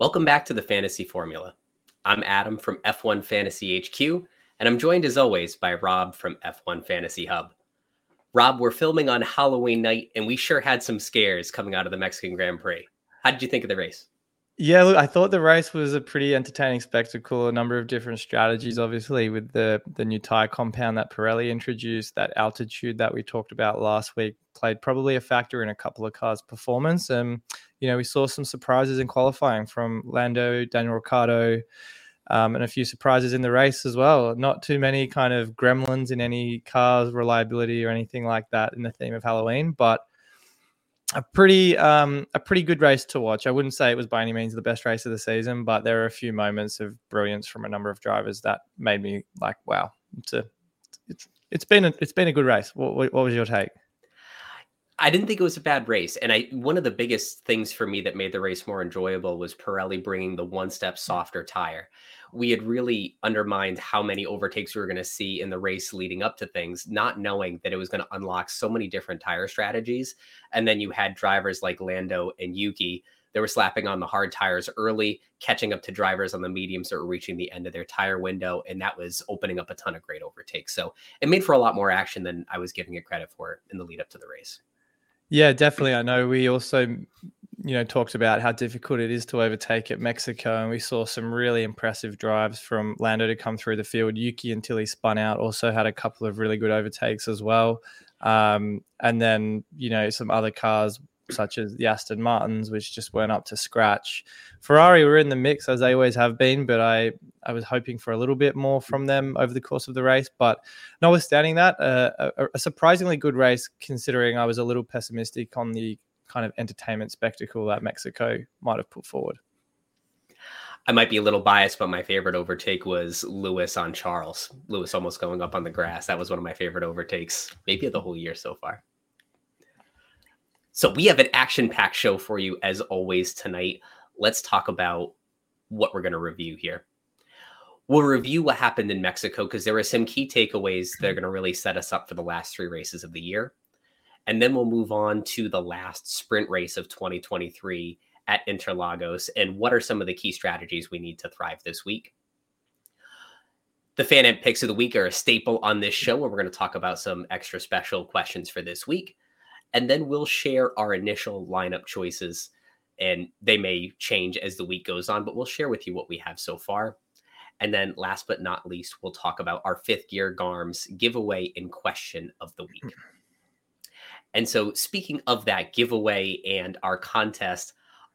Welcome back to the Fantasy Formula. I'm Adam from F1 Fantasy HQ, and I'm joined as always by Rob from F1 Fantasy Hub. Rob, we're filming on Halloween night, and we sure had some scares coming out of the Mexican Grand Prix. How did you think of the race? Yeah, look, I thought the race was a pretty entertaining spectacle. A number of different strategies, obviously, with the the new tire compound that Pirelli introduced, that altitude that we talked about last week played probably a factor in a couple of cars' performance. And you know, we saw some surprises in qualifying from Lando, Daniel Ricciardo, um, and a few surprises in the race as well. Not too many kind of gremlins in any car's reliability or anything like that in the theme of Halloween, but a pretty um, a pretty good race to watch. I wouldn't say it was by any means the best race of the season, but there are a few moments of brilliance from a number of drivers that made me like, wow, it's a, it's it's been a, it's been a good race. What, what was your take? I didn't think it was a bad race. And I one of the biggest things for me that made the race more enjoyable was Pirelli bringing the one step softer tire. We had really undermined how many overtakes we were going to see in the race leading up to things, not knowing that it was going to unlock so many different tire strategies. And then you had drivers like Lando and Yuki they were slapping on the hard tires early, catching up to drivers on the mediums that were reaching the end of their tire window, and that was opening up a ton of great overtakes. So it made for a lot more action than I was giving it credit for in the lead up to the race. Yeah, definitely. I know we also, you know, talked about how difficult it is to overtake at Mexico, and we saw some really impressive drives from Lando to come through the field. Yuki until he spun out also had a couple of really good overtakes as well. Um, and then you know some other cars such as the Aston Martins, which just weren't up to scratch. Ferrari were in the mix as they always have been, but I I was hoping for a little bit more from them over the course of the race. But notwithstanding that, uh, a, a surprisingly good race considering I was a little pessimistic on the kind of entertainment spectacle that Mexico might have put forward. I might be a little biased, but my favorite overtake was Lewis on Charles. Lewis almost going up on the grass. That was one of my favorite overtakes, maybe of the whole year so far. So we have an action packed show for you as always tonight. Let's talk about what we're going to review here. We'll review what happened in Mexico because there are some key takeaways that are going to really set us up for the last three races of the year. And then we'll move on to the last sprint race of 2023 at Interlagos and what are some of the key strategies we need to thrive this week. The FanAmp picks of the week are a staple on this show where we're going to talk about some extra special questions for this week. And then we'll share our initial lineup choices and they may change as the week goes on but we'll share with you what we have so far. And then last but not least we'll talk about our fifth gear garms giveaway in question of the week and so speaking of that giveaway and our contest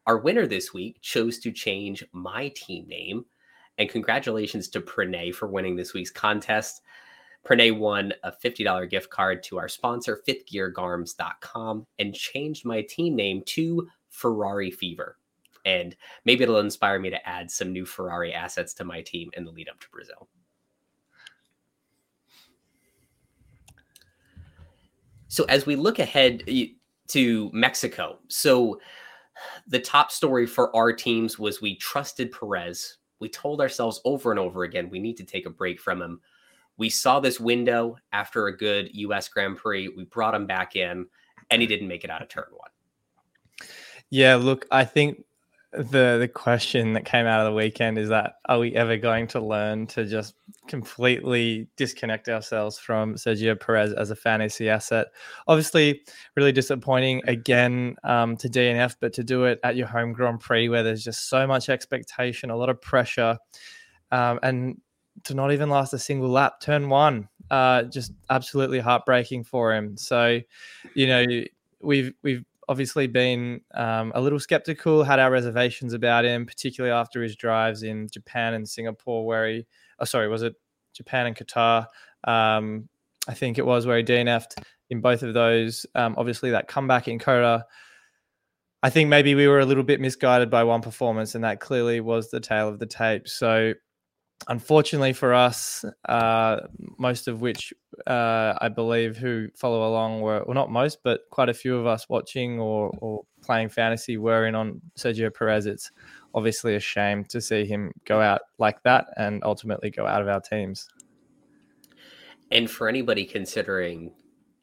our winner this week chose to change my team name and congratulations to Pranay for winning this week's contest. Pranay won a $50 gift card to our sponsor, fifthgeargarms.com, and changed my team name to Ferrari Fever. And maybe it'll inspire me to add some new Ferrari assets to my team in the lead up to Brazil. So, as we look ahead eh, to Mexico, so the top story for our teams was we trusted Perez. We told ourselves over and over again we need to take a break from him we saw this window after a good US Grand Prix. We brought him back in, and he didn't make it out of turn one. Yeah, look, I think the the question that came out of the weekend is that are we ever going to learn to just completely disconnect ourselves from Sergio Perez as a fantasy asset? Obviously, really disappointing again um, to DNF, but to do it at your home Grand Prix where there's just so much expectation, a lot of pressure. Um, and to not even last a single lap. Turn one, uh, just absolutely heartbreaking for him. So, you know, we've we've obviously been um, a little skeptical, had our reservations about him, particularly after his drives in Japan and Singapore, where he, oh, sorry, was it Japan and Qatar? Um, I think it was where he DNF'd in both of those. Um, obviously, that comeback in COTA. I think maybe we were a little bit misguided by one performance, and that clearly was the tale of the tape. So unfortunately for us, uh, most of which uh, I believe who follow along were, well, not most, but quite a few of us watching or, or playing fantasy were in on Sergio Perez. It's obviously a shame to see him go out like that and ultimately go out of our teams. And for anybody considering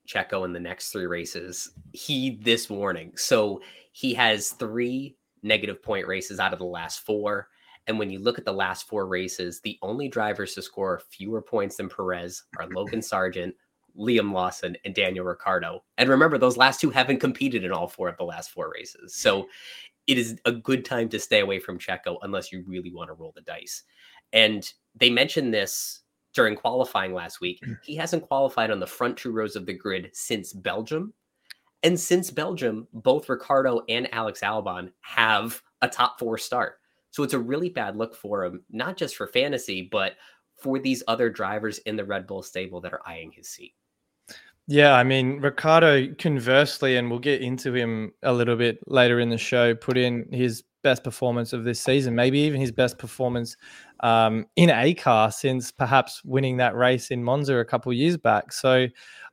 Checo in the next three races, heed this warning. so he has three negative point races out of the last four. And when you look at the last four races, the only drivers to score fewer points than Perez are Logan Sargent, Liam Lawson, and Daniel Ricciardo. And remember, those last two haven't competed in all four of the last four races. So it is a good time to stay away from Checo unless you really want to roll the dice. And they mentioned this during qualifying last week. Mm. He hasn't qualified on the front two rows of the grid since Belgium. And since Belgium, both Ricciardo and Alex Albon have a top four start. So it's a really bad look for him, not just for fantasy, but for these other drivers in the Red Bull stable that are eyeing his seat. Yeah, I mean, Ricciardo, conversely, and we'll get into him a little bit later in the show, put in his best performance of this season, maybe even his best performance um, in a car since perhaps winning that race in Monza a couple years back. So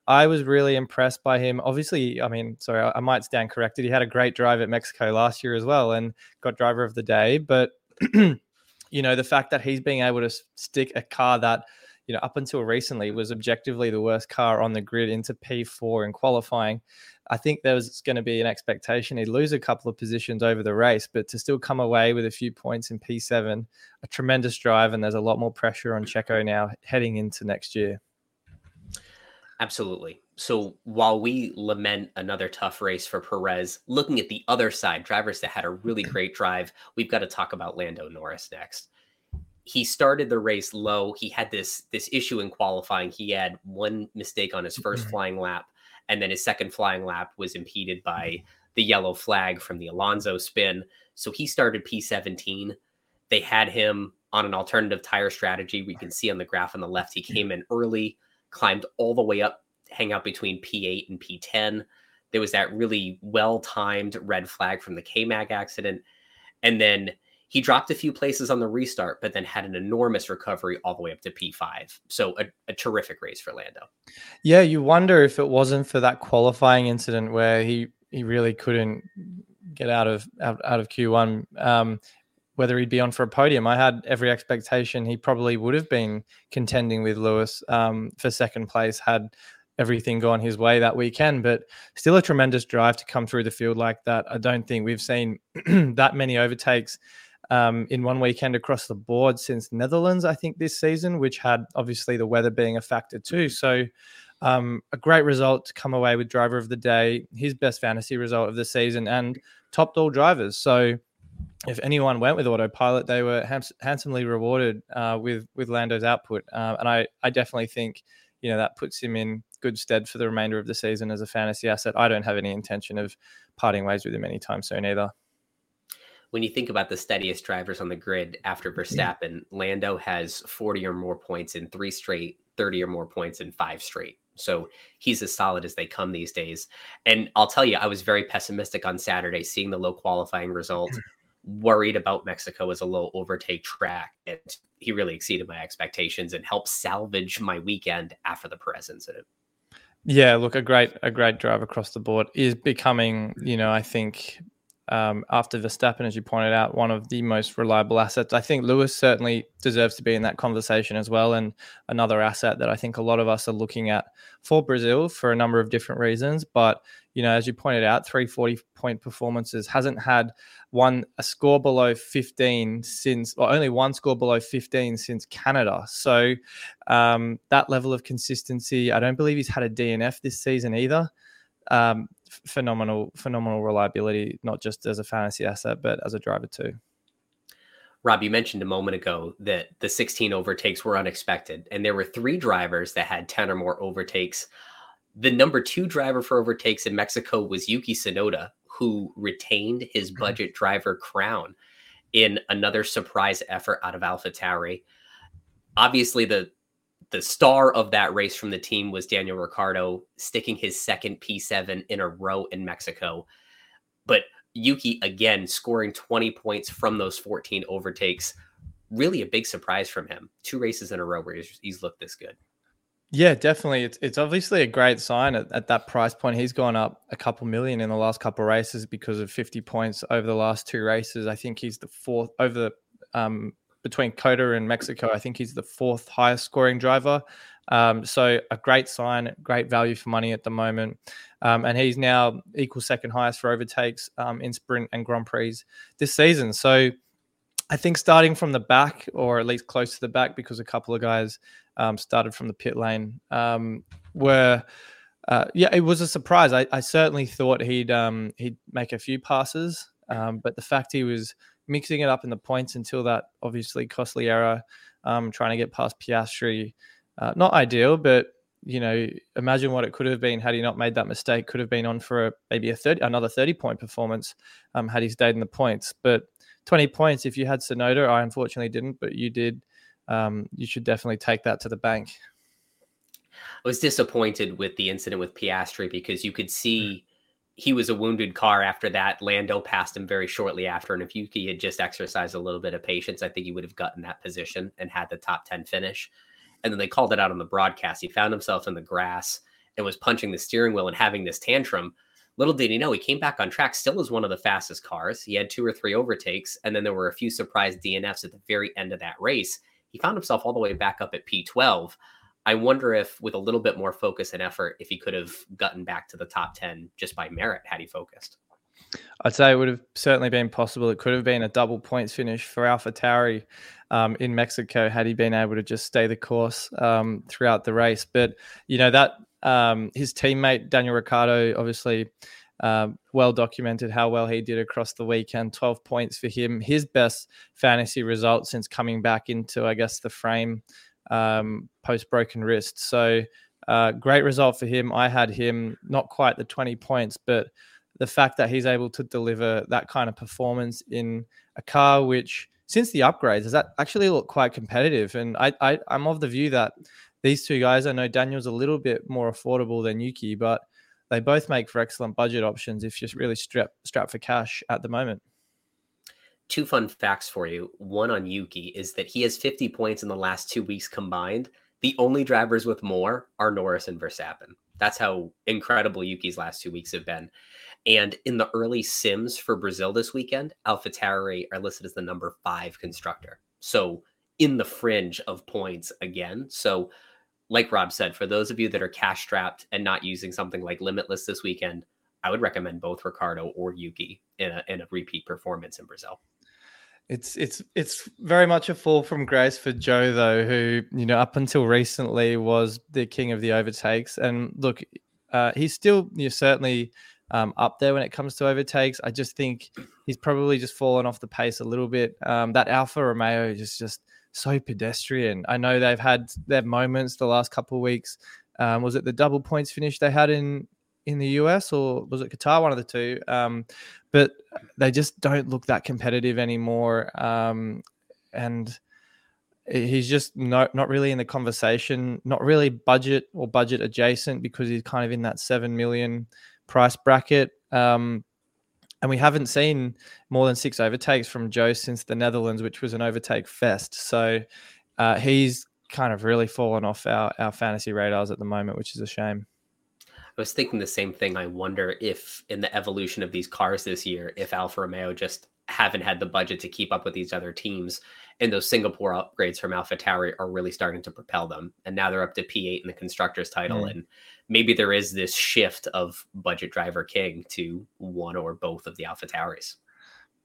I was really impressed by him. Obviously, I mean, sorry, I, I might stand corrected. He had a great drive at Mexico last year as well and got driver of the day. But, you know, the fact that he's being able to stick a car that, you know, up until recently was objectively the worst car on the grid into P4 in qualifying. I think there was going to be an expectation he'd lose a couple of positions over the race, but to still come away with a few points in P7, a tremendous drive, and there's a lot more pressure on Checo now heading into next year. Absolutely. So while we lament another tough race for Perez, looking at the other side, drivers that had a really great drive, we've got to talk about Lando Norris next. He started the race low. He had this this issue in qualifying. He had one mistake on his first mm-hmm. flying lap and then his second flying lap was impeded by the yellow flag from the Alonso spin. So he started P17. They had him on an alternative tire strategy. We can see on the graph on the left, he came in early, climbed all the way up, hang out between P8 and P10. There was that really well timed red flag from the K Mag accident. And then he dropped a few places on the restart, but then had an enormous recovery all the way up to P5. So a, a, terrific race for Lando. Yeah, you wonder if it wasn't for that qualifying incident where he he really couldn't get out of out, out of Q1. Um, whether he'd be on for a podium, I had every expectation he probably would have been contending with Lewis um, for second place had everything gone his way that weekend. But still, a tremendous drive to come through the field like that. I don't think we've seen that many overtakes um, in one weekend across the board since Netherlands, I think, this season, which had obviously the weather being a factor too. So, um, a great result to come away with driver of the day, his best fantasy result of the season, and topped all drivers. So, if anyone went with autopilot, they were handsomely rewarded uh, with with Lando's output, uh, and I I definitely think you know that puts him in good stead for the remainder of the season as a fantasy asset. I don't have any intention of parting ways with him anytime soon either when you think about the steadiest drivers on the grid after Verstappen. Lando has 40 or more points in three straight, 30 or more points in five straight. So he's as solid as they come these days. And I'll tell you, I was very pessimistic on Saturday, seeing the low qualifying result, worried about Mexico as a low overtake track. And he really exceeded my expectations and helped salvage my weekend after the Perez incident. Yeah, look, a great a great drive across the board is becoming, you know, I think um, after Verstappen, as you pointed out, one of the most reliable assets. I think Lewis certainly deserves to be in that conversation as well, and another asset that I think a lot of us are looking at for Brazil for a number of different reasons. But you know, as you pointed out, three forty point performances hasn't had one a score below 15 since or only one score below 15 since Canada. So um, that level of consistency, I don't believe he's had a DNF this season either. Um, phenomenal, phenomenal reliability, not just as a fantasy asset, but as a driver too. Rob, you mentioned a moment ago that the 16 overtakes were unexpected, and there were three drivers that had 10 or more overtakes. The number two driver for overtakes in Mexico was Yuki Tsunoda, who retained his mm-hmm. budget driver crown in another surprise effort out of AlphaTauri. Obviously, the the star of that race from the team was Daniel Ricciardo, sticking his second P7 in a row in Mexico. But Yuki again scoring 20 points from those 14 overtakes. Really a big surprise from him. Two races in a row where he's, he's looked this good. Yeah, definitely. It's it's obviously a great sign at, at that price point. He's gone up a couple million in the last couple races because of 50 points over the last two races. I think he's the fourth over the um, between COTA and Mexico, I think he's the fourth highest scoring driver. Um, so a great sign, great value for money at the moment. Um, and he's now equal second highest for overtakes um, in sprint and Grand Prix this season. So I think starting from the back, or at least close to the back, because a couple of guys um, started from the pit lane, um, were. Uh, yeah, it was a surprise. I, I certainly thought he'd um, he'd make a few passes, but the fact he was mixing it up in the points until that obviously costly error, um, trying to get past Piastri, uh, not ideal, but you know, imagine what it could have been had he not made that mistake. Could have been on for a, maybe a 30, another 30 point performance um, had he stayed in the points. But 20 points, if you had Tsunoda, I unfortunately didn't, but you did. Um, you should definitely take that to the bank. I was disappointed with the incident with Piastri because you could see he was a wounded car after that. Lando passed him very shortly after. And if Yuki had just exercised a little bit of patience, I think he would have gotten that position and had the top 10 finish and then they called it out on the broadcast. He found himself in the grass and was punching the steering wheel and having this tantrum. Little did he know, he came back on track still as one of the fastest cars. He had two or three overtakes, and then there were a few surprise DNFs at the very end of that race. He found himself all the way back up at P12. I wonder if, with a little bit more focus and effort, if he could have gotten back to the top 10 just by merit had he focused. I'd say it would have certainly been possible. It could have been a double points finish for Alpha Tauri um, in Mexico had he been able to just stay the course um, throughout the race. But you know that um, his teammate Daniel Ricciardo obviously uh, well documented how well he did across the weekend. Twelve points for him, his best fantasy result since coming back into I guess the frame um, post broken wrist. So. Uh, great result for him. I had him not quite the 20 points, but the fact that he's able to deliver that kind of performance in a car which since the upgrades has that actually looked quite competitive and I, I i'm of the view that these two guys i know daniel's a little bit more affordable than yuki but they both make for excellent budget options if you're really strapped strapped for cash at the moment two fun facts for you one on yuki is that he has 50 points in the last two weeks combined the only drivers with more are norris and verstappen that's how incredible yuki's last two weeks have been and in the early sims for Brazil this weekend, AlphaTauri are listed as the number five constructor. So in the fringe of points again. So, like Rob said, for those of you that are cash strapped and not using something like Limitless this weekend, I would recommend both Ricciardo or Yuki in a, in a repeat performance in Brazil. It's it's it's very much a fall from grace for Zhou though, who you know up until recently was the king of the overtakes. And look, uh, he's still you certainly um, up there when it comes to overtakes. I just think he's probably just fallen off the pace a little bit. Um, that Alfa Romeo is just so pedestrian. I know they've had their moments the last couple of weeks. Um, was it the double points finish they had in in the US or was it Qatar? One of the two. Um, but they just don't look that competitive anymore. Um, and he's just not not really in the conversation, not really budget or budget adjacent because he's kind of in that seven million price bracket. Um, and we haven't seen more than six overtakes from Zhou since the Netherlands, which was an overtake fest. So uh, he's kind of really fallen off our, our fantasy radars at the moment, which is a shame. I was thinking the same thing. I wonder if, in the evolution of these cars this year, if Alfa Romeo just haven't had the budget to keep up with these other teams, and those Singapore upgrades from AlphaTauri are really starting to propel them. And now they're up to P8 in the constructors title, mm. and maybe there is this shift of budget driver king to one or both of the AlphaTauris.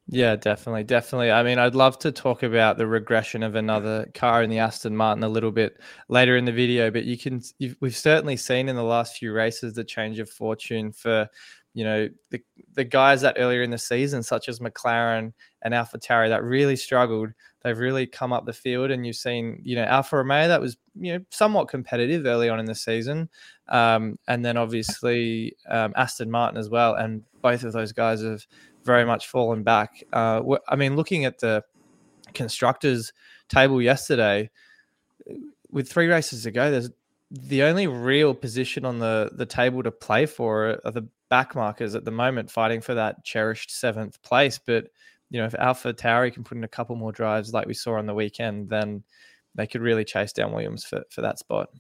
Yeah, definitely, definitely. I mean, I'd love to talk about the regression of another car in the Aston Martin a little bit later in the video, but you can we've certainly seen in the last few races the change of fortune for you know the the guys that earlier in the season, such as McLaren and AlphaTauri, that really struggled. They've really come up the field, and you've seen you know Alfa Romeo that was you know somewhat competitive early on in the season, um, and then obviously um, Aston Martin as well, and both of those guys have very much fallen back. Uh, I mean, looking at the constructors table yesterday, with three races to go, there's the only real position on the the table to play for are the backmarkers at the moment, fighting for that cherished seventh place. But you know, if AlphaTauri can put in a couple more drives like we saw on the weekend, then they could really chase down Williams for, for that spot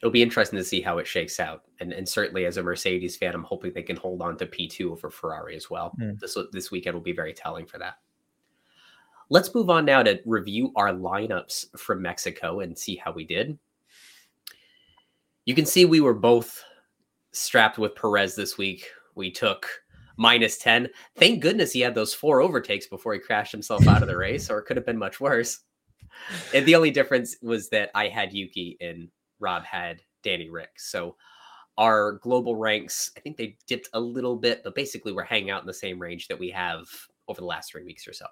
it'll be interesting to see how it shakes out. And and certainly as a Mercedes fan, I'm hoping they can hold on to P2 over Ferrari as well. Mm. This this weekend will be very telling for that. Let's move on now to review our lineups from Mexico and see how we did. You can see we were both strapped with Perez this week. We took minus 10. Thank goodness he had those four overtakes before he crashed himself out of the race, or it could have been much worse. And the only difference was that I had Yuki and Rob had Danny Rick. So our global ranks, I think they dipped a little bit, but basically we're hanging out in the same range that we have over the last three weeks or so.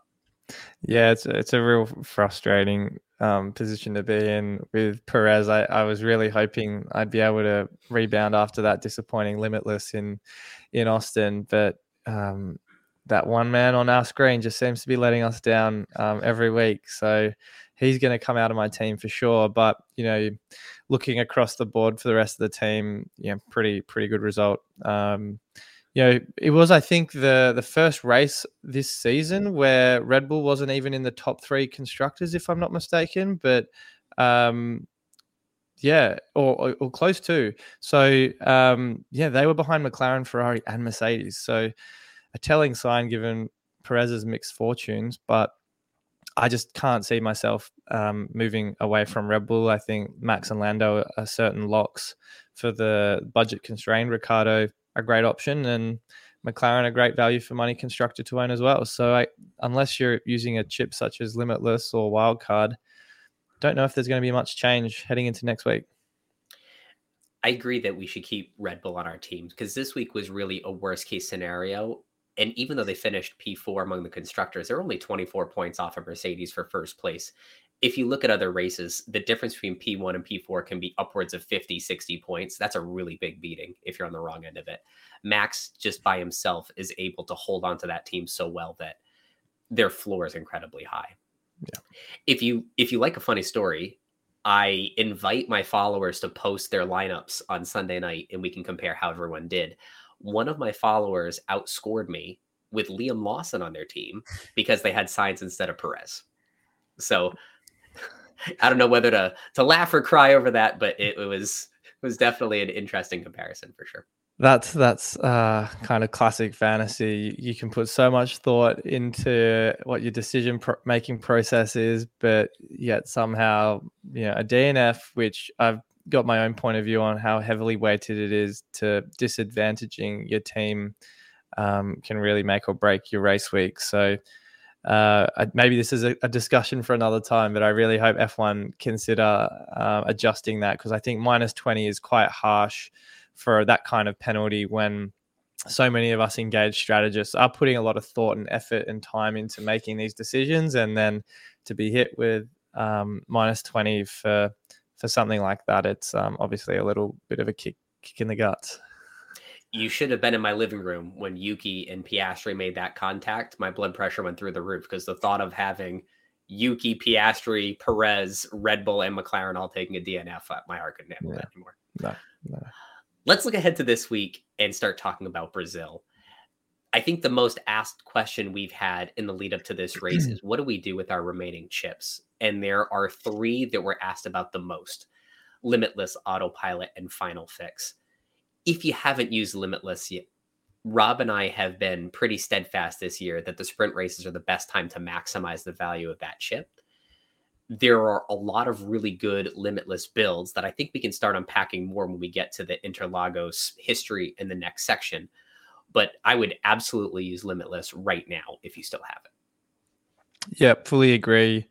Yeah, it's it's a real frustrating um, position to be in with Perez. I, I was really hoping I'd be able to rebound after that disappointing limitless in in Austin, but um, that one man on our screen just seems to be letting us down um, every week. So he's going to come out of my team for sure. But you know, looking across the board for the rest of the team, yeah, pretty pretty good result. Um, you know, it was I think the the first race this season where Red Bull wasn't even in the top three constructors, if I'm not mistaken. But um, yeah, or, or, or, close to. So um, yeah, they were behind McLaren, Ferrari, and Mercedes. So a telling sign given Perez's mixed fortunes, but I just can't see myself um, moving away from Red Bull. I think Max and Lando are certain locks for the budget constrained. Ricciardo a great option, and McLaren a great value for money constructor to own as well. So I, unless you're using a chip such as Limitless or Wildcard, don't know if there's going to be much change heading into next week. I agree that we should keep Red Bull on our teams because this week was really a worst case scenario. And even though they finished P4 among the constructors, they're only 24 points off of Mercedes for first place if you look at other races, the difference between P1 and P4 can be upwards of 50, 60 points. That's a really big beating if you're on the wrong end of it. Max, just by himself, is able to hold on to that team so well that their floor is incredibly high. Yeah. If you if you like a funny story, I invite my followers to post their lineups on Sunday night and we can compare how everyone did. One of my followers outscored me with Liam Lawson on their team because they had Sainz instead of Perez. So I don't know whether to to laugh or cry over that, but it, it was it was definitely an interesting comparison for sure. That's that's uh, kind of classic fantasy. You can put so much thought into what your decision pro- making process is, but yet somehow, you know, a DNF, which I've got my own point of view on how heavily weighted it is to disadvantaging your team, um, can really make or break your race week. So uh, maybe this is a, a, discussion for another time, but I really hope F1 consider uh, adjusting that because I think minus 20 is quite harsh for that kind of penalty when so many of us engaged strategists are putting a lot of thought and effort and time into making these decisions and then to be hit with um, minus 20 for for something like that it's um, obviously a little bit of a kick kick in the guts you should have been in my living room when Yuki and Piastri made that contact. My blood pressure went through the roof because the thought of having Yuki, Piastri, Perez, Red Bull, and McLaren all taking a DNF, uh, my heart couldn't handle yeah. that anymore. No, no. Let's look ahead to this week and start talking about Brazil. I think the most asked question we've had in the lead up to this race mm. is what do we do with our remaining chips? And there are three that were asked about the most Limitless, Autopilot, and Final Fix if you haven't used Limitless yet, Rob and I have been pretty steadfast this year that the sprint races are the best time to maximize the value of that chip. There are a lot of really good limitless builds that I think we can start unpacking more when we get to the Interlagos history in the next section. But I would absolutely use limitless right now if you still have it. Yeah, fully agree.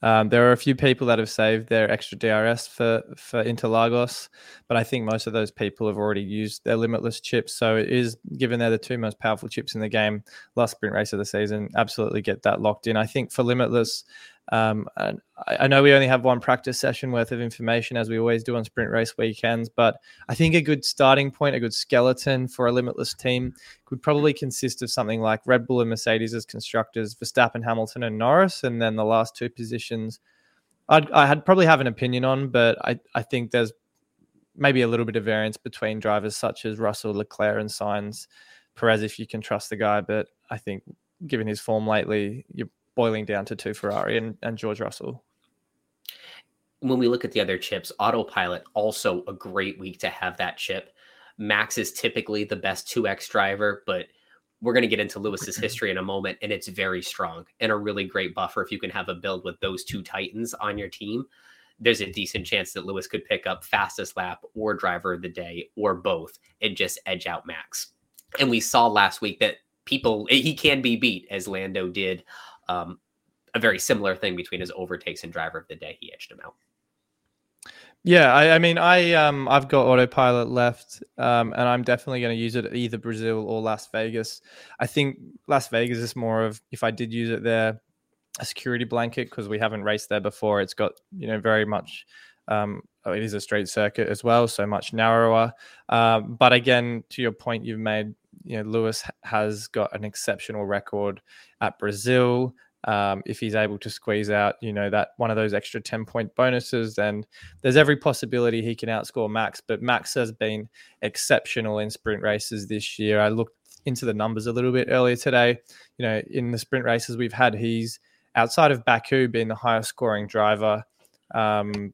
Um, there are a few people that have saved their extra DRS for for Interlagos, but I think most of those people have already used their limitless chips. So it is given they're the two most powerful chips in the game, last sprint race of the season, absolutely get that locked in. I think for limitless, um, and I, I, know we only have one practice session worth of information, as we always do on sprint race weekends. But I think a good starting point, a good skeleton for a limitless team, could probably consist of something like Red Bull and Mercedes as constructors, Verstappen, Hamilton, and Norris, and then the last two positions. I'd, I had probably have an opinion on, but I, I think there's maybe a little bit of variance between drivers such as Russell, Leclerc, and Sainz. Perez, if you can trust the guy, but I think given his form lately, you're boiling down to two Ferrari and, and George Russell. When we look at the other chips, autopilot also a great week to have that chip. Max is typically the best 2x driver, but we're going to get into Lewis's history in a moment, and it's very strong and a really great buffer. If you can have a build with those two Titans on your team, there's a decent chance that Lewis could pick up fastest lap or driver of the day or both and just edge out Max. And we saw last week that people, he can be beat as Lando did um, a very similar thing between his overtakes and driver of the day. He edged him out. Yeah, I, I, mean, I um, I've got autopilot left, um, and I'm definitely going to use it at either Brazil or Las Vegas. I think Las Vegas is more of if I did use it there, a security blanket because we haven't raced there before. It's got you know very much. Um, it is a straight circuit as well, so much narrower. Um, but again, to your point you've made, you know, Lewis has got an exceptional record at Brazil. Um, if he's able to squeeze out, you know, that one of those extra 10 point bonuses, then there's every possibility he can outscore Max. But Max has been exceptional in sprint races this year. I looked into the numbers a little bit earlier today. You know, in the sprint races we've had, he's outside of Baku being the highest scoring driver um,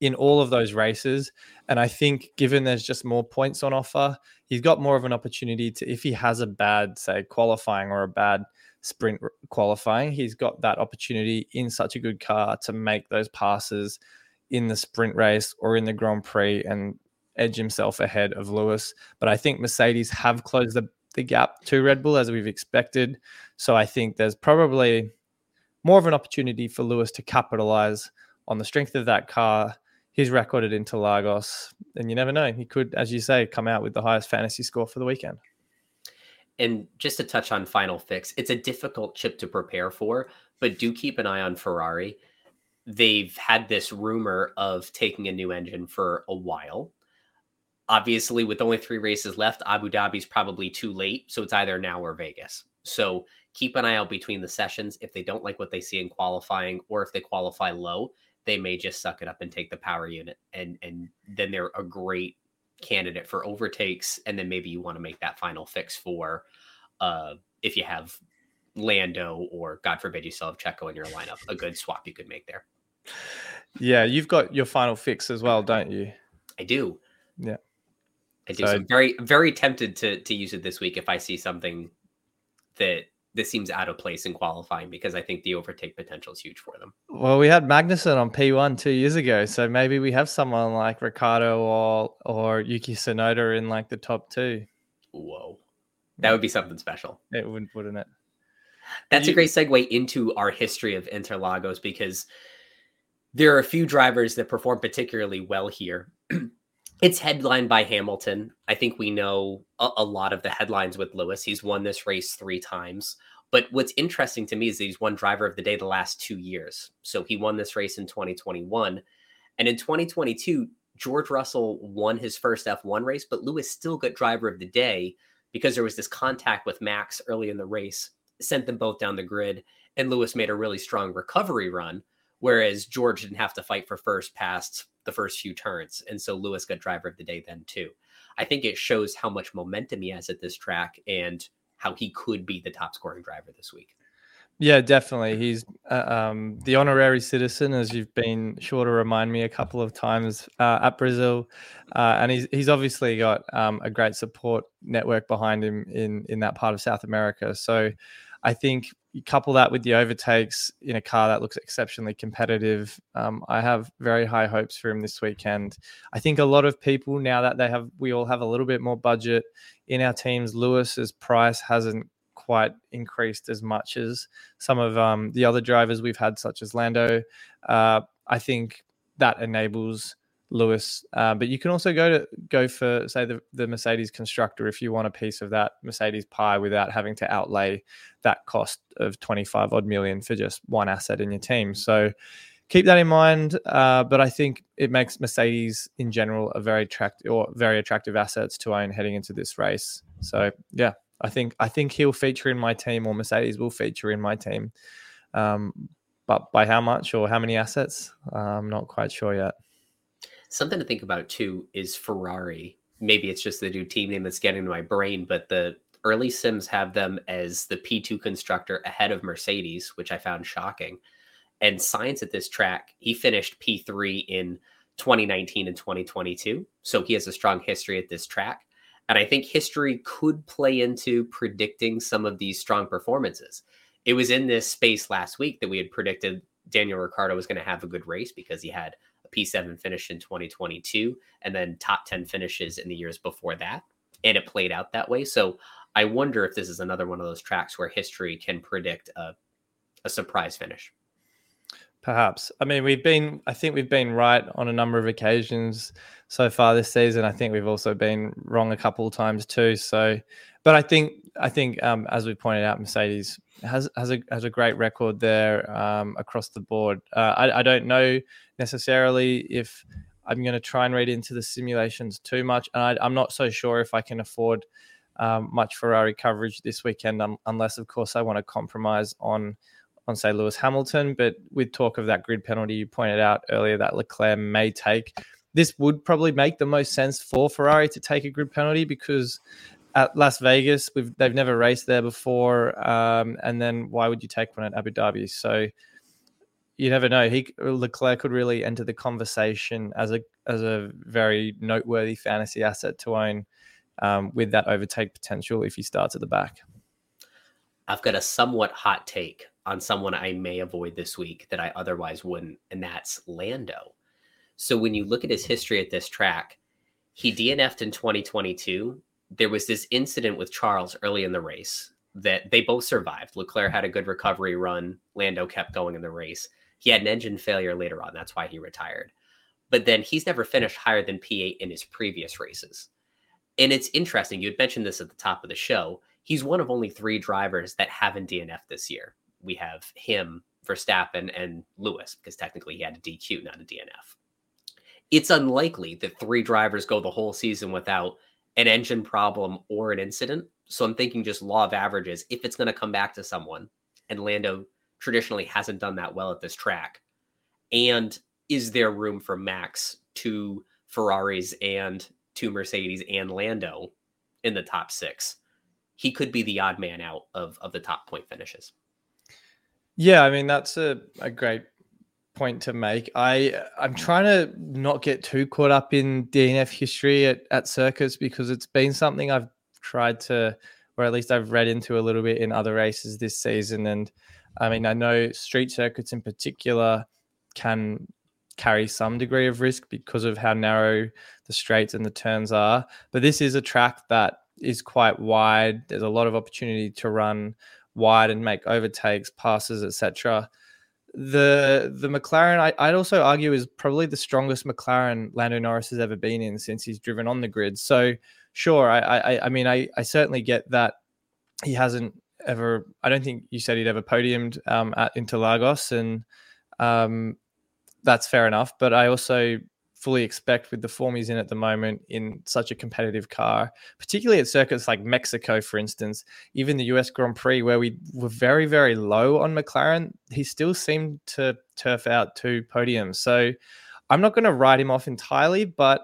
in all of those races. And I think given there's just more points on offer, he's got more of an opportunity to, if he has a bad, say, qualifying or a bad sprint qualifying, he's got that opportunity in such a good car to make those passes in the sprint race or in the Grand Prix and edge himself ahead of Lewis. But I think Mercedes have closed the, the gap to Red Bull as we've expected. So I think there's probably more of an opportunity for Lewis to capitalize on the strength of that car, his record at Interlagos. And you never know, he could, as you say, come out with the highest fantasy score for the weekend and just to touch on final fix, it's a difficult chip to prepare for, but do keep an eye on Ferrari. They've had this rumor of taking a new engine for a while. Obviously, with only three races left, Abu Dhabi's probably too late. So it's either now or Vegas. So keep an eye out between the sessions. If they don't like what they see in qualifying, or if they qualify low, they may just suck it up and take the power unit. And and then they're a great candidate for overtakes, and then maybe you want to make that final fix for uh, if you have Lando or God forbid you still have Checo in your lineup, a good swap you could make there. Yeah, you've got your final fix as well, don't you? I do. Yeah. I do. So, so I'm very, very tempted to to use it this week if I see something that this seems out of place in qualifying because I think the overtake potential is huge for them. Well, we had Magnussen on P1 two years ago, so maybe we have someone like Ricciardo or or Yuki Tsunoda in like the top two. Whoa, that would be something special. It would, wouldn't it? That's you, a great segue into our history of Interlagos because there are a few drivers that perform particularly well here. It's headlined by Hamilton. I think we know a, a, lot of the headlines with Lewis. He's won this race three times. But what's interesting to me is that he's won driver of the day the last two years. So he won this race in 2021. And in 2022, George Russell won his first F1 race, but Lewis still got driver of the day because there was this contact with Max early in the race, sent them both down the grid. And Lewis made a really strong recovery run, whereas George didn't have to fight for first past the first few turns. And so Lewis got driver of the day then too. I think it shows how much momentum he has at this track and how he could be the top scoring driver this week. Yeah, definitely. He's uh, um, the honorary citizen, as you've been sure to remind me a couple of times uh, at Brazil, uh, and he's he's obviously got um, a great support network behind him in in that part of South America. So, I think you couple that with the overtakes in a car that looks exceptionally competitive. Um, I have very high hopes for him this weekend. I think a lot of people now that they have, we all have a little bit more budget in our teams. Lewis's price hasn't quite increased as much as some of um, the other drivers we've had, such as Lando. Uh, I think that enables Lewis. Uh, but you can also go to go for say the, the Mercedes constructor if you want a piece of that Mercedes pie without having to outlay that cost of 25 odd million for just one asset in your team. So keep that in mind. Uh, but I think it makes Mercedes in general a very attractive or very attractive assets to own heading into this race. So yeah, I think I think he'll feature in my team or Mercedes will feature in my team. Um, but by how much or how many assets, uh, I'm not quite sure yet. Something to think about too is Ferrari. Maybe it's just the new team name that's getting to my brain, but the early sims have them as the P2 constructor ahead of Mercedes, which I found shocking. And Sainz at this track, he finished P3 in 2019 and 2022. So he has a strong history at this track. And I think history could play into predicting some of these strong performances. It was in this space last week that we had predicted Daniel Ricciardo was going to have a good race because he had P7 finish in 2022 and then top 10 finishes in the years before that. And it played out that way. So I wonder if this is another one of those tracks where history can predict a, a surprise finish. Perhaps. I mean, we've been, I think we've been right on a number of occasions so far this season. I think we've also been wrong a couple of times too. So, but I think, I think, um, as we pointed out, Mercedes has has a has a great record there um, across the board. Uh, I, I don't know necessarily if I'm going to try and read into the simulations too much, and I, am not so sure if I can afford um, much Ferrari coverage this weekend, um, unless, of course, I want to compromise on on say Lewis Hamilton. But with talk of that grid penalty you pointed out earlier that Leclerc may take, this would probably make the most sense for Ferrari to take a grid penalty because at Las Vegas we've they've never raced there before, um, and then why would you take one at Abu Dhabi? So you never know. He Leclerc could really enter the conversation as a as a very noteworthy fantasy asset to own um, with that overtake potential if he starts at the back. I've got a somewhat hot take on someone I may avoid this week that I otherwise wouldn't, and that's Lando. So when you look at his history at this track, he DNF'd in 2022. There was this incident with Charles early in the race that they both survived. Leclerc had a good recovery run. Lando kept going in the race. He had an engine failure later on. That's why he retired. But then he's never finished higher than P8 in his previous races. And it's interesting. You had mentioned this at the top of the show. He's one of only three drivers that haven't DNF this year we have him, Verstappen, and Lewis, because technically he had a DQ, not a DNF. It's unlikely that three drivers go the whole season without an engine problem or an incident. So I'm thinking just law of averages, if it's going to come back two someone, and Lando traditionally hasn't done that well at this track, and is there room for Max, to Ferraris, and two Mercedes and Lando in the top six? He could be the odd man out of, of the top point finishes. Yeah, I mean that's a, a great point to make. I I'm trying to not get too caught up in DNF history at, at circuits because it's been something I've tried to or at least I've read into a little bit in other races this season. And I mean I know street circuits in particular can carry some degree of risk because of how narrow the straights and the turns are. But this is a track that is quite wide. There's a lot of opportunity to run wide and make overtakes, passes, etc. The the McLaren, I, would also argue, is probably the strongest McLaren Lando Norris has ever been in since he's driven on the grid. So, sure, I I, I mean, I, I certainly get that he hasn't ever. I don't think you said he'd ever podiumed um, at Interlagos, and um, that's fair enough. But I also fully expect with the form he's in at the moment in such a competitive car, particularly at circuits like Mexico, for instance, even the US Grand Prix, where we were very, very low on McLaren, he still seemed to turf out two podiums. So I'm not going to write him off entirely, but.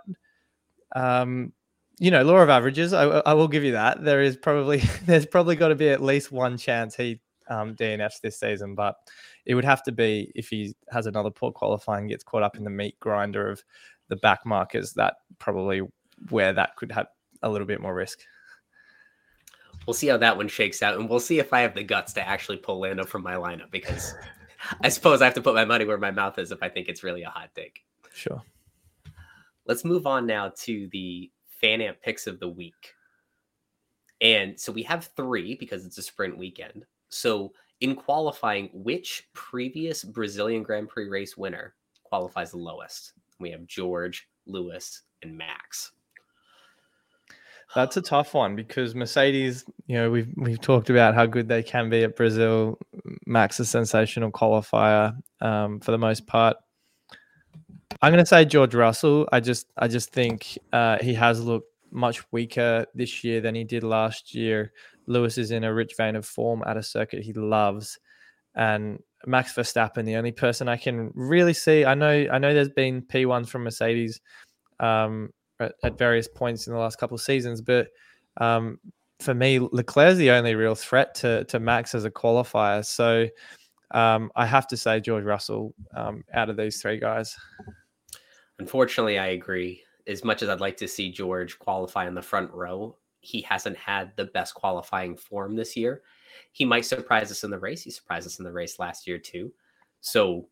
Um, you know, law of averages. I, I will give you that. There is probably there's probably got to be at least one chance he um, DNFs this season, but it would have to be if he has another poor qualifying, gets caught up in the meat grinder of the back markers. That probably where that could have a little bit more risk. We'll see how that one shakes out, and we'll see if I have the guts to actually pull Lando from my lineup because I suppose I have to put my money where my mouth is if I think it's really a hot take. Sure. Let's move on now to the FanAmp picks of the week. And so we have three because it's a sprint weekend. So in qualifying, which previous Brazilian Grand Prix race winner qualifies the lowest? We have George, Lewis, and Max. That's a tough one because Mercedes, you know, we've we've talked about how good they can be at Brazil. Max a sensational qualifier um, for the most part. I'm going to say George Russell. I just I just think uh, he has looked much weaker this year than he did last year. Lewis is in a rich vein of form at a circuit he loves, and Max Verstappen, the only person I can really see. I know I know there's been P1s from Mercedes um, at, at, various points in the last couple of seasons, but um, for me, Leclerc's the only real threat to to Max as a qualifier. So um, I have to say George Russell um, out of these three guys. Unfortunately, I agree. As much as I'd like to see George qualify in the front row, he hasn't had the best qualifying form this year. He might surprise us in the race. He surprised us in the race last year too. So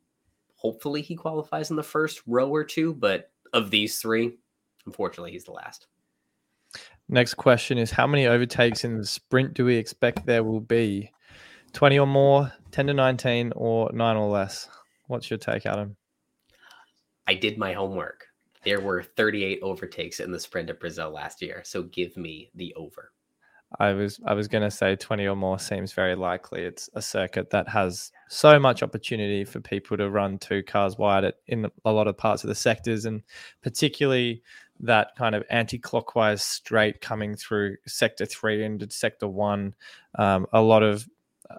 hopefully he qualifies in the first row or two, but of these three, unfortunately, he's the last. Next question is How many overtakes in the sprint do we expect there will be? 20 or more, 10 to 19, or nine or less? What's your take, Adam? I did my homework. There were 38 overtakes in the sprint of Brazil last year. So give me the over. I was I was going to say 20 or more seems very likely. It's a circuit that has so much opportunity for people to run two cars wide at, in a lot of parts of the sectors, and particularly that kind of anti-clockwise straight coming through sector three into sector one. Um, a lot of,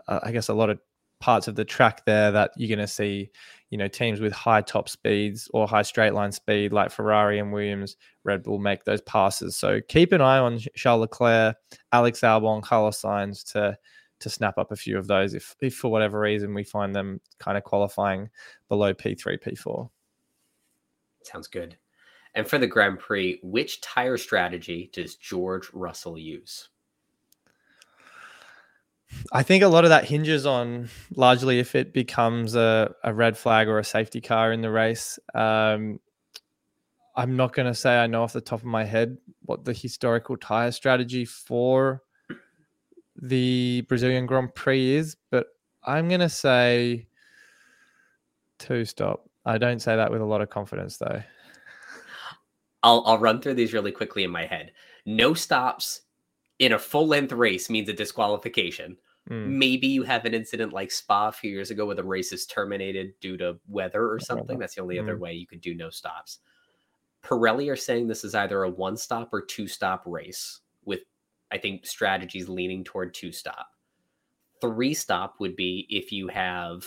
uh, I guess, a lot of parts of the track there that you're going to see you know teams with high top speeds or high straight line speed like Ferrari and Williams, Red Bull make those passes. So keep an eye on Charles Leclerc, Alex Albon, Carlos Sainz to to snap up a few of those if, if for whatever reason we find them kind of qualifying below P3, P4. Sounds good. And for the Grand Prix, which tire strategy does George Russell use? I think a lot of that hinges on largely if it becomes a, a red flag or a safety car in the race. Um, I'm not going to say I know off the top of my head what the historical tire strategy for the Brazilian Grand Prix is, but I'm going to say two stop. I don't say that with a lot of confidence though. I'll I'll run through these really quickly in my head. No stops in a full length race means a disqualification. Mm. Maybe you have an incident like Spa a few years ago where the race is terminated due to weather or something. That's the only mm. other way you could do no stops. Pirelli are saying this is either a one stop or two stop race, with I think strategies leaning toward two stop. Three stop would be if you have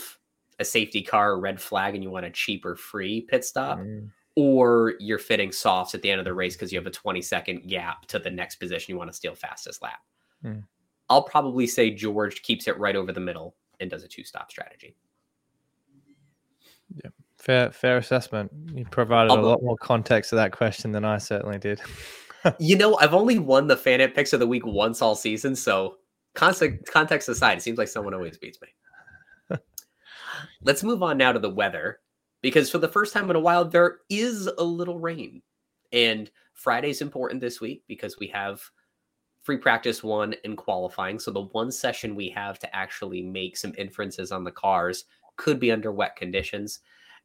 a safety car or red flag and you want a cheaper free pit stop. Mm or you're fitting softs at the end of the race because you have a 20 second gap to the next position you want to steal fastest lap. Mm. I'll probably say George keeps it right over the middle and does a two stop strategy. Yeah, fair fair assessment. You provided a lot more context to that question than I certainly did. you know, I've only won the FanAmp picks of the week once all season, so context aside, it seems like someone always beats me. Let's move on now to the weather because for the first time in a while, there is a little rain. And Friday's important this week because we have free practice one and qualifying. So the one session we have to actually make some inferences on the cars could be under wet conditions.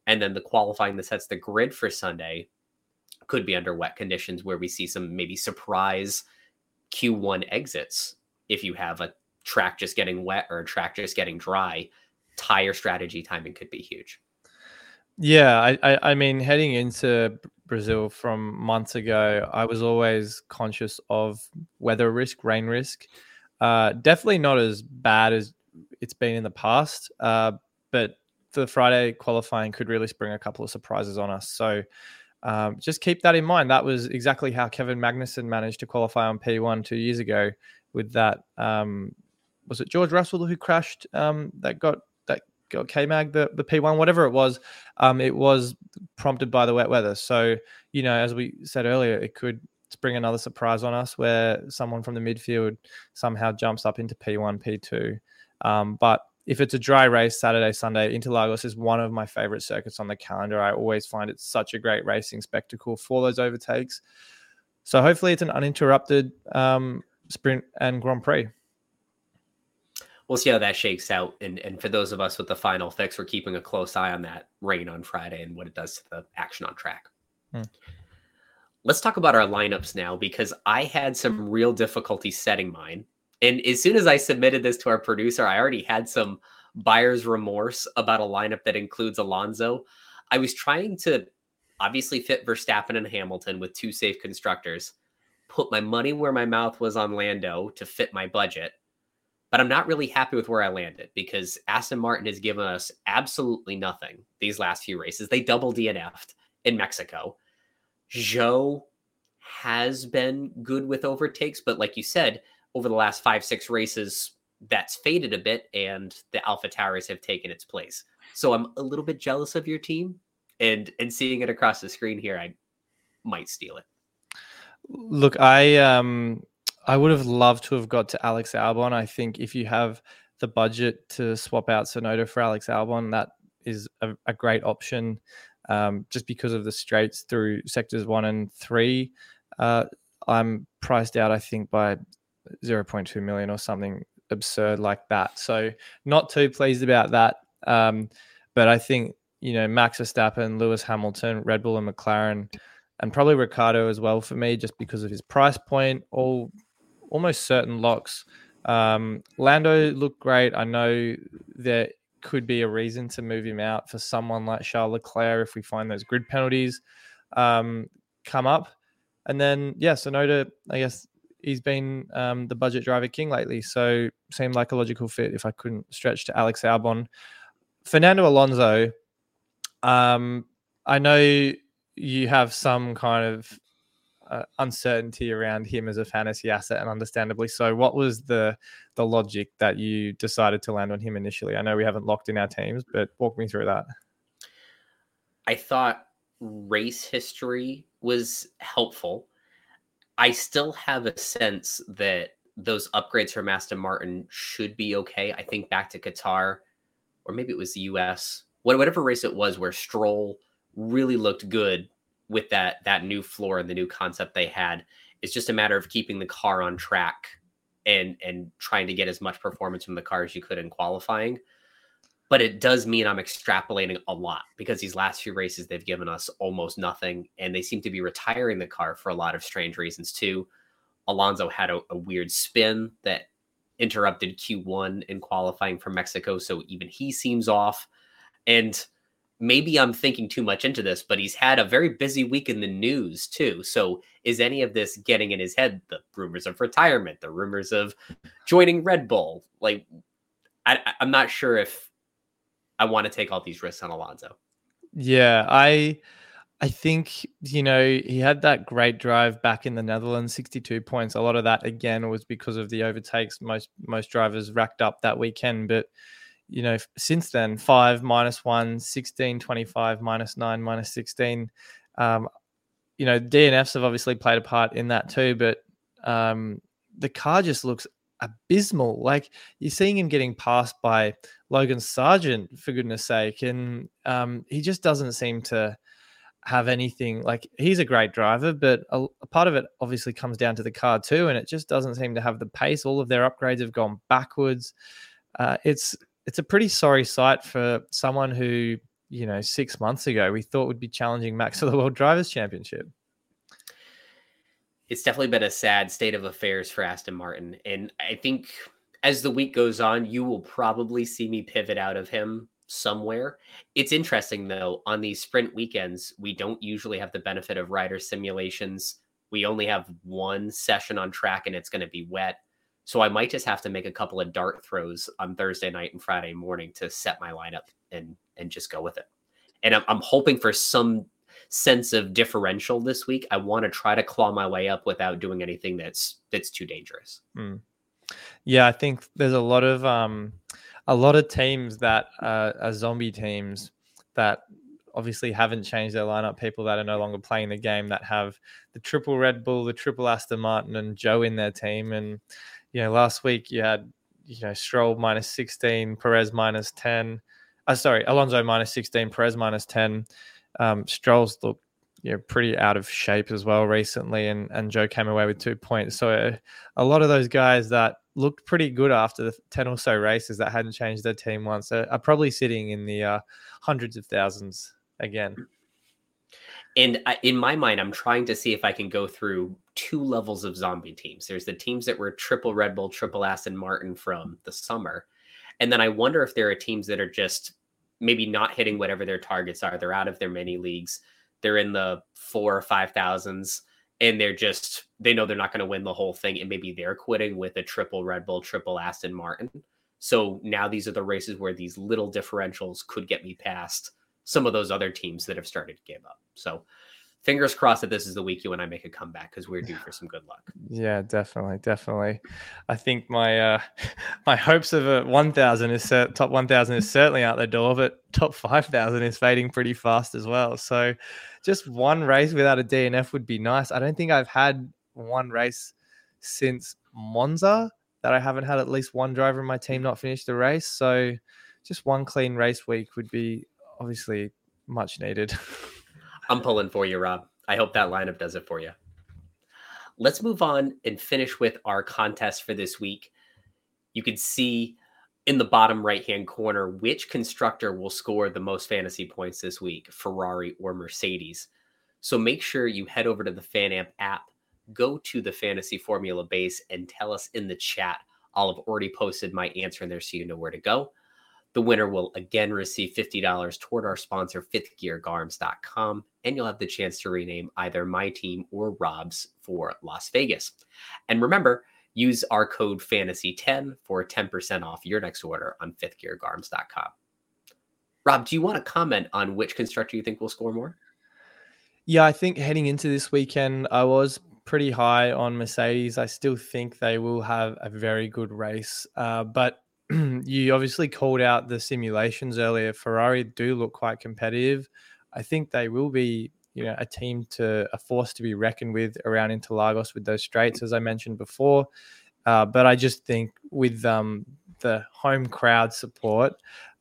And then the qualifying that sets the grid for Sunday could be under wet conditions where we see some maybe surprise Q1 exits if you have a track just getting wet or a track just getting dry. Tire strategy timing could be huge. Yeah, I, I, I mean, heading into Brazil from months ago, I was always conscious of weather risk, rain risk. Uh, definitely not as bad as it's been in the past, uh, but the Friday qualifying could really spring a couple of surprises on us. So um, just keep that in mind. That was exactly how Kevin Magnussen managed to qualify on P1 two years ago with that. Um, was it George Russell who crashed um, that got got KMAG the the P1, whatever it was, um, it was prompted by the wet weather. So you know, as we said earlier, it could spring another surprise on us where someone from the midfield somehow jumps up into P1, P2. Um, but if it's a dry race, Saturday, Sunday, Interlagos is one of my favorite circuits on the calendar. I always find it such a great racing spectacle for those overtakes. So hopefully it's an uninterrupted um, sprint and Grand Prix we'll see how that shakes out. And and for those of us with the final fix, we're keeping a close eye on that rain on Friday and what it does to the action on track. Hmm. Let's talk about our lineups now because I had some real difficulty setting mine. And as soon as I submitted this to our producer, I already had some buyer's remorse about a lineup that includes Alonso. I was trying to obviously fit Verstappen and Hamilton with two safe constructors, put my money where my mouth was on Lando to fit my budget but I'm not really happy with where I landed because Aston Martin has given us absolutely nothing these last few races. They double DNF'd in Mexico. Zhou has been good with overtakes, but like you said, over the last five, six races, that's faded a bit, and the AlphaTauris have taken its place. So I'm a little bit jealous of your team, and and seeing it across the screen here, I might steal it. Look, I um I would have loved to have got to Alex Albon. I think if you have the budget to swap out Tsunoda for Alex Albon, that is a, a great option. Um, just because of the straights through sectors one and three, uh, I'm priced out. I think by 0.2 million or something absurd like that. So not too pleased about that. Um, but I think you know Max Verstappen, Lewis Hamilton, Red Bull, and McLaren, and probably Ricciardo as well for me, just because of his price point. All almost certain locks. Um, Lando looked great. I know there could be a reason to move him out for someone like Charles Leclerc if we find those grid penalties um, come up. And then, yeah, Tsunoda, I guess he's been um, the budget driver king lately. So seemed like a logical fit if I couldn't stretch to Alex Albon. Fernando Alonso, um, I know you have some kind of uh, uncertainty around him as a fantasy asset, and understandably so. What was the the logic that you decided to land on him initially? I know we haven't locked in our teams, but walk me through that. I thought race history was helpful. I still have a sense that those upgrades from Aston Martin should be okay. I think back to Qatar, or maybe it was the US, whatever race it was, where Stroll really looked good with that that new floor and the new concept they had. It's just a matter of keeping the car on track and and trying to get as much performance from the car as you could in qualifying. But it does mean I'm extrapolating a lot because these last few races they've given us almost nothing, and they seem to be retiring the car for a lot of strange reasons too. Alonso had a, a weird spin that interrupted Q1 in qualifying for Mexico, so even he seems off. And maybe I'm thinking too much into this, but he's had a very busy week in the news too. So is any of this getting in his head? The rumors of retirement, the rumors of joining Red Bull. Like, I, I'm not sure if I want to take all these risks on Alonso. Yeah, I. I think you know he had that great drive back in the Netherlands, 62 points. A lot of that again was because of the overtakes most most drivers racked up that weekend, but you know, since then, 5, minus 1, 16, 25, minus 9, minus 16. Um, you know, DNFs have obviously played a part in that too, but um, the car just looks abysmal. Like you're seeing him getting passed by Logan Sargeant, for goodness sake. And um, he just doesn't seem to have anything like he's a great driver, but a, a, part of it obviously comes down to the car too. And it just doesn't seem to have the pace. All of their upgrades have gone backwards. Uh, it's it's a pretty sorry sight for someone who, you know, six months ago we thought would be challenging Max for the World Drivers' Championship. It's definitely been a sad state of affairs for Aston Martin. And I think as the week goes on, you will probably see me pivot out of him somewhere. It's interesting though, on these sprint weekends, we don't usually have the benefit of rider simulations. We only have one session on track and it's going to be wet. So I might just have to make a couple of dart throws on Thursday night and Friday morning to set my lineup and and just go with it. And I'm, I'm hoping for some sense of differential this week. I want to try to claw my way up without doing anything that's that's too dangerous. Mm. Yeah, I think there's a lot of um a lot of teams that uh, are zombie teams that obviously haven't changed their lineup. People that are no longer playing the game that have the triple Red Bull, the triple Aston Martin, and Zhou in their team, and you know, last week you had, you know, Stroll minus 16, Perez minus 10. Uh, sorry, Alonso minus 16, Perez minus 10. Um, Stroll's looked, you know, pretty out of shape as well recently, and, and Zhou came away with two points. So uh, a lot of those guys that looked pretty good after the 10 or so races that hadn't changed their team once are, are probably sitting in the uh, hundreds of thousands again. And I, in my mind, I'm trying to see if I can go through two levels of zombie teams. There's the teams that were triple Red Bull, triple Aston Martin from the summer. And then I wonder if there are teams that are just maybe not hitting whatever their targets are. They're out of their mini leagues. They're in the four or five thousands and they're just they know they're not going to win the whole thing and maybe they're quitting with a triple red bull triple aston martin so now these are the races where these little differentials could get me past some of those other teams that have started to give up. So fingers crossed that this is the week you and I make a comeback because we're due for some good luck. Yeah, definitely, definitely. I think my uh my hopes of a one thousand is set, top one thousand is certainly out the door, but top five thousand is fading pretty fast as well. So just one race without a DNF would be nice. I don't think I've had one race since Monza that I haven't had at least one driver in my team not finish the race. So just one clean race week would be obviously much needed. I'm pulling for you, Rob. I hope that lineup does it for you. Let's move on and finish with our contest for this week. You can see in the bottom right hand corner which constructor will score the most fantasy points this week Ferrari or Mercedes. So make sure you head over to the FanAmp app, go to the fantasy formula base, and tell us in the chat. I'll have already posted my answer in there so you know where to go. The winner will again receive $50 toward our sponsor, fifthgeargarms.com, and you'll have the chance to rename either my team or Rob's for Las Vegas. And remember, use our code FANTASY10 for 10% off your next order on fifthgeargarms.com. Rob, do you want to comment on which constructor you think will score more? Yeah, I think heading into this weekend, I was pretty high on Mercedes. I still think they will have a very good race, uh, but you obviously called out the simulations earlier. Ferrari do look quite competitive. I think they will be, you know, a team to a force to be reckoned with around Interlagos with those straights, as I mentioned before. Uh, but I just think with um, the home crowd support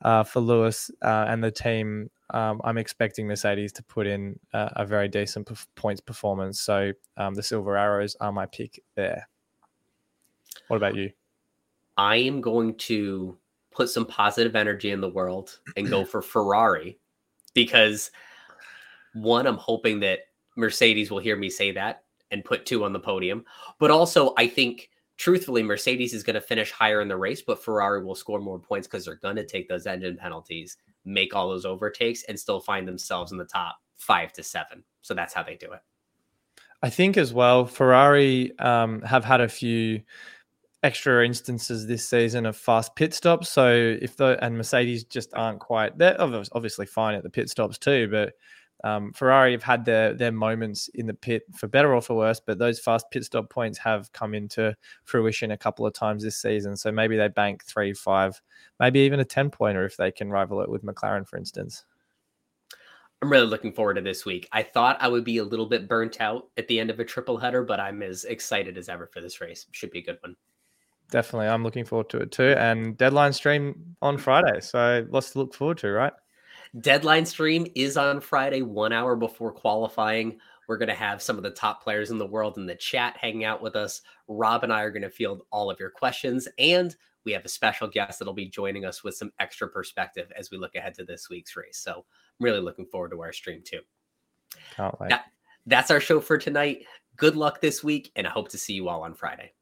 uh, for Lewis uh, and the team, um, I'm expecting Mercedes to put in a very decent points performance. So um, the Silver Arrows are my pick there. What about you? I am going to put some positive energy in the world and go for Ferrari because one, I'm hoping that Mercedes will hear me say that and put two on the podium. But also, I think truthfully, Mercedes is going to finish higher in the race, but Ferrari will score more points because they're going to take those engine penalties, make all those overtakes, and still find themselves in the top five to seven. So that's how they do it. I think as well, Ferrari um, have had a few extra instances this season of fast pit stops. So if the and Mercedes just aren't quite, they're obviously fine at the pit stops too, but um, Ferrari have had their their moments in the pit for better or for worse, but those fast pit stop points have come into fruition a couple of times this season. So maybe they bank three, five, maybe even a ten pointer if they can rival it with McLaren, for instance. I'm really looking forward to this week. I thought I would be a little bit burnt out at the end of a triple header, but I'm as excited as ever for this race. Should be a good one definitely. I'm looking forward to it too. And deadline stream on Friday. So lots to look forward to, right? Deadline stream is on Friday, one hour before qualifying. We're going to have some of the top players in the world in the chat hanging out with us. Rob and I are going to field all of your questions. And we have a special guest that'll be joining us with some extra perspective as we look ahead to this week's race. So I'm really looking forward to our stream too. Can't wait. That, that's our show for tonight. Good luck this week, and I hope to see you all on Friday.